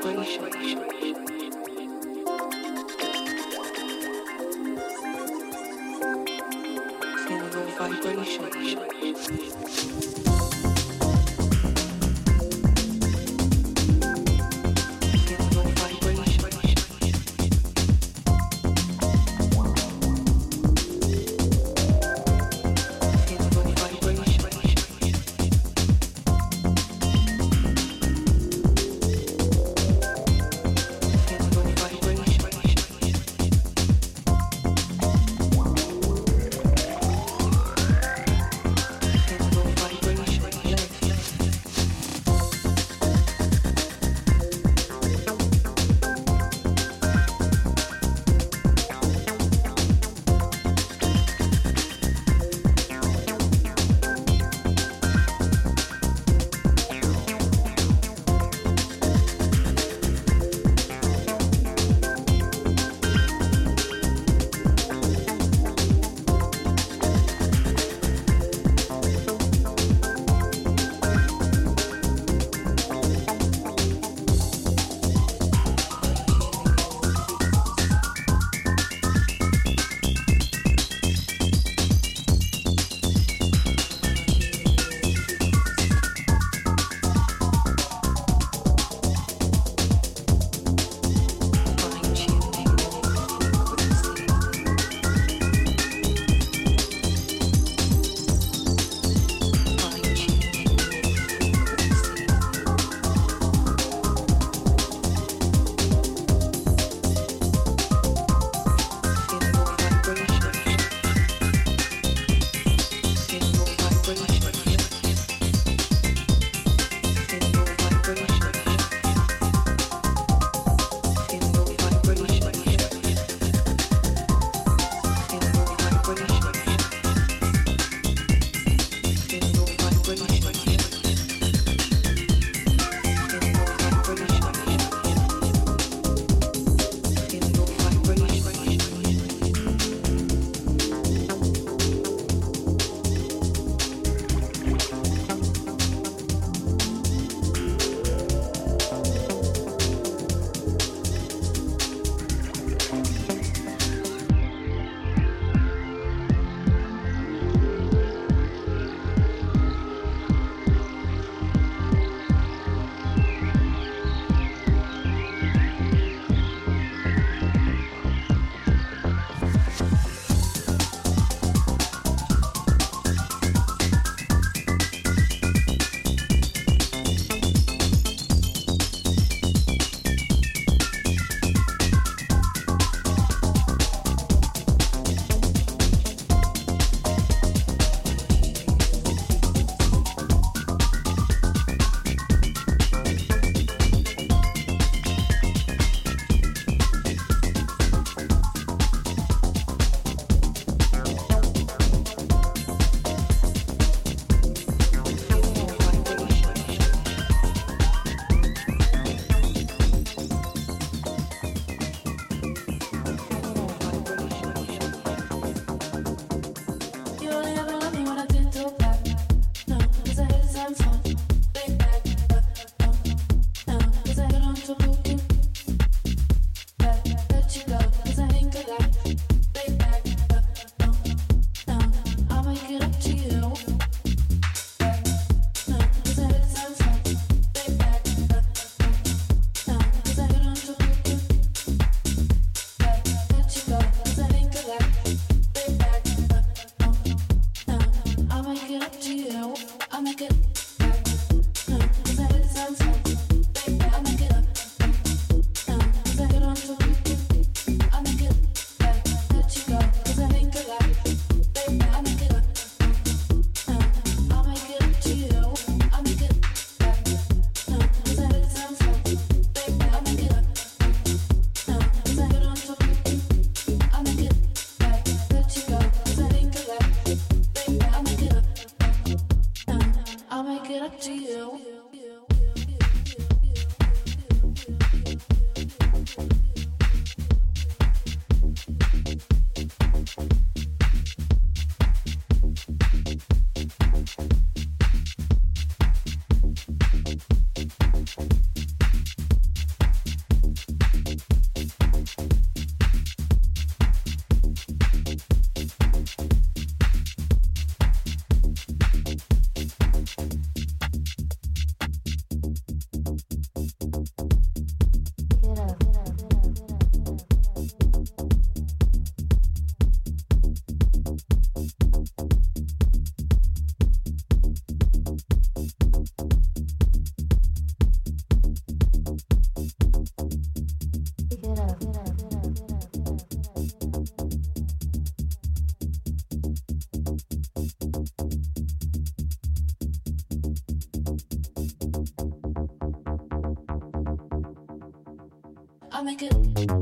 vibration. Feeling the vibration. make it.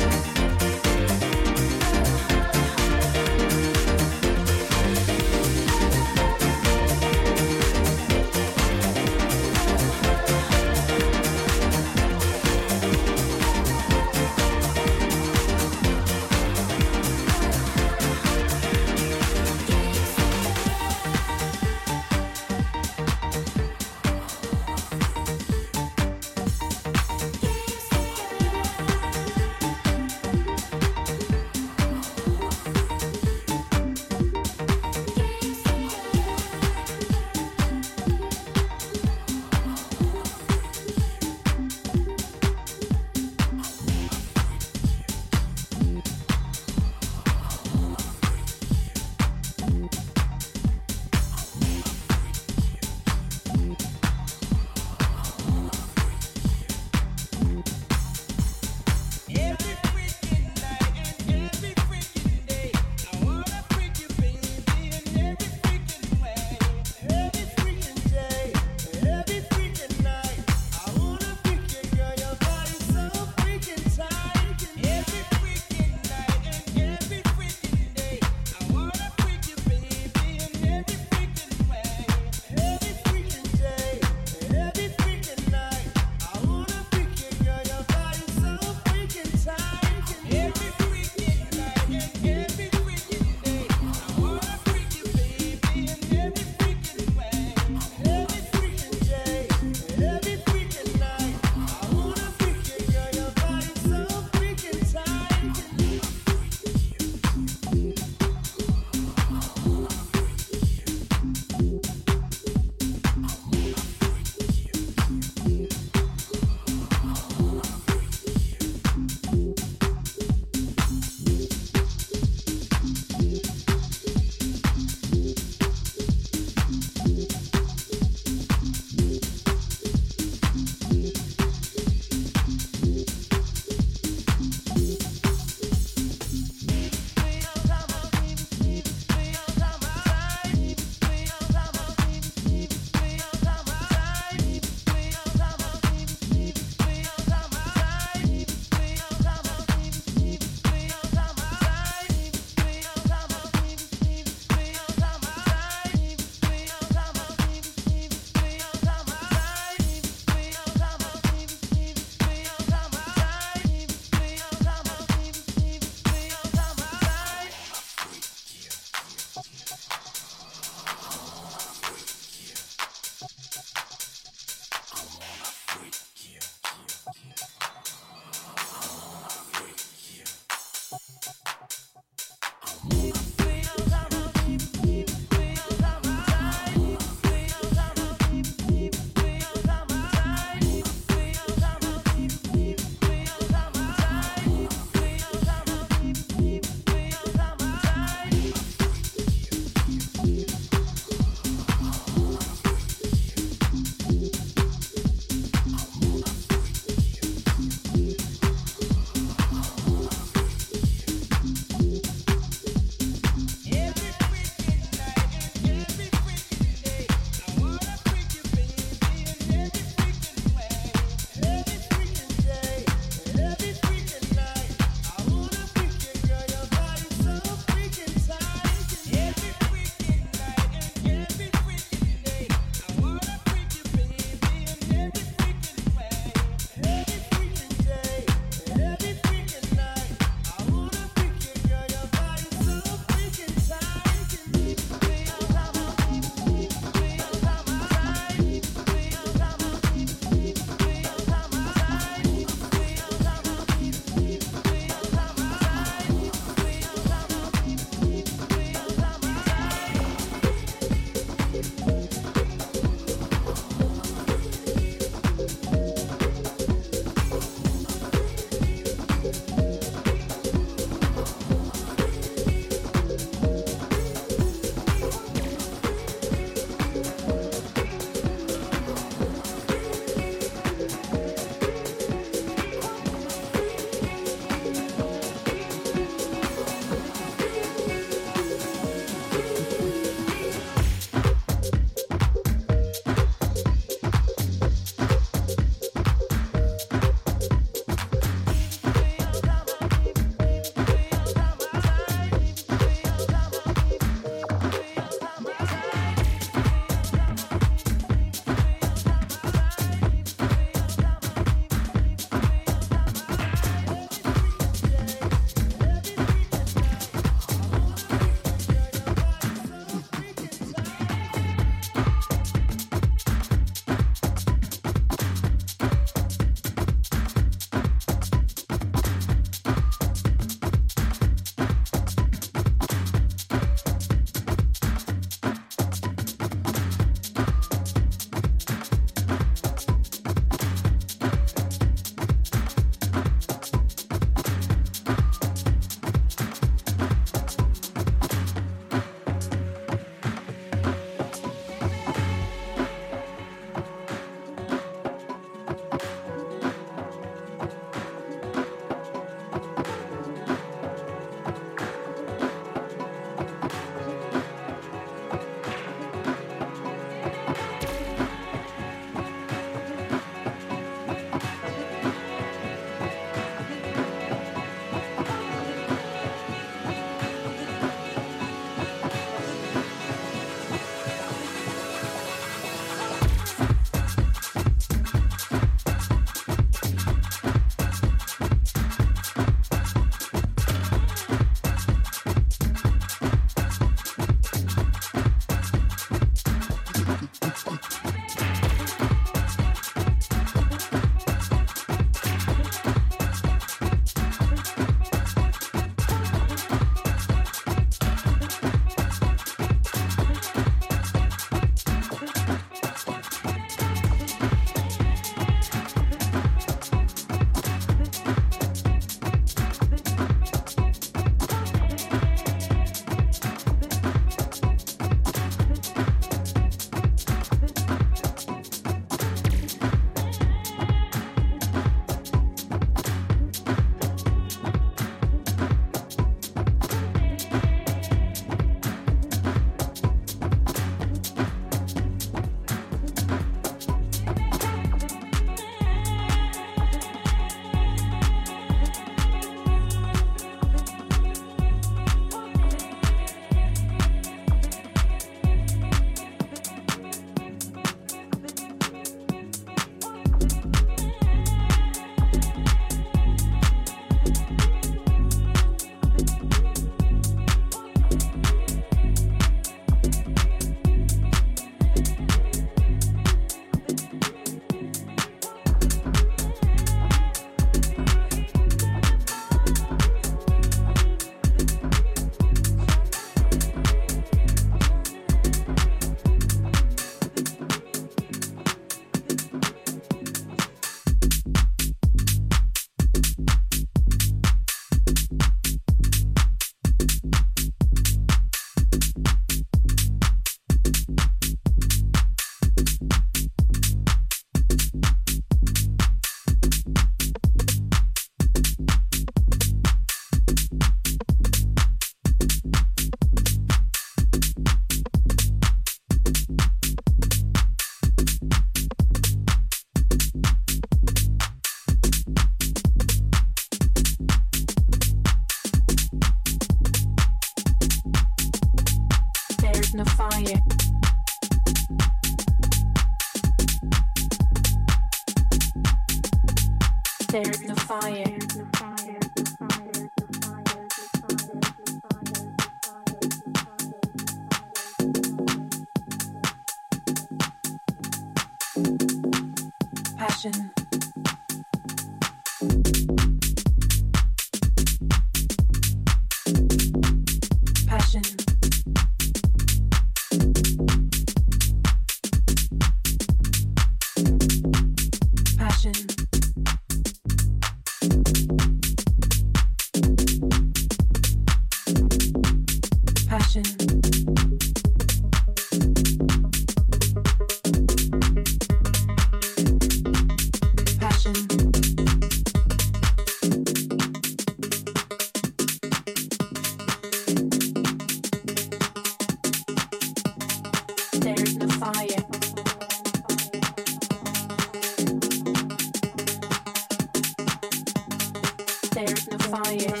There's no fire.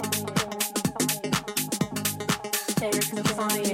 There's no fire.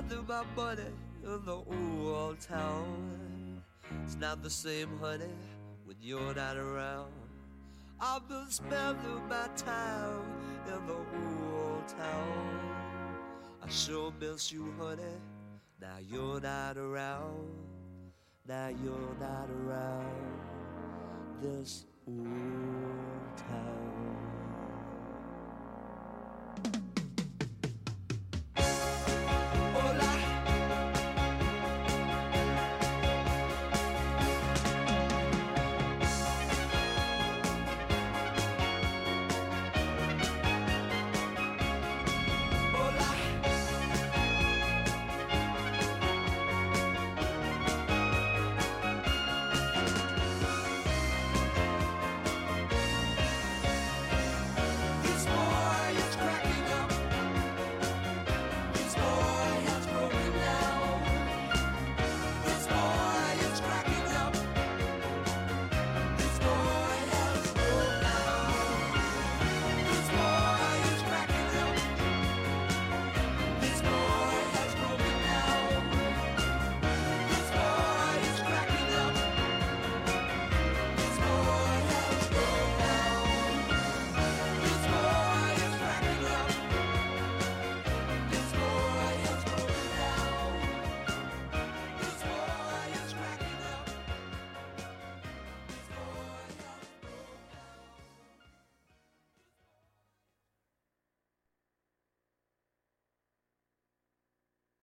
gather my money in the old town. It's not the same, honey, when you're not around. I've been spending my time in the old town. I sure miss you, honey. Now you're not around. Now you're not around this old town.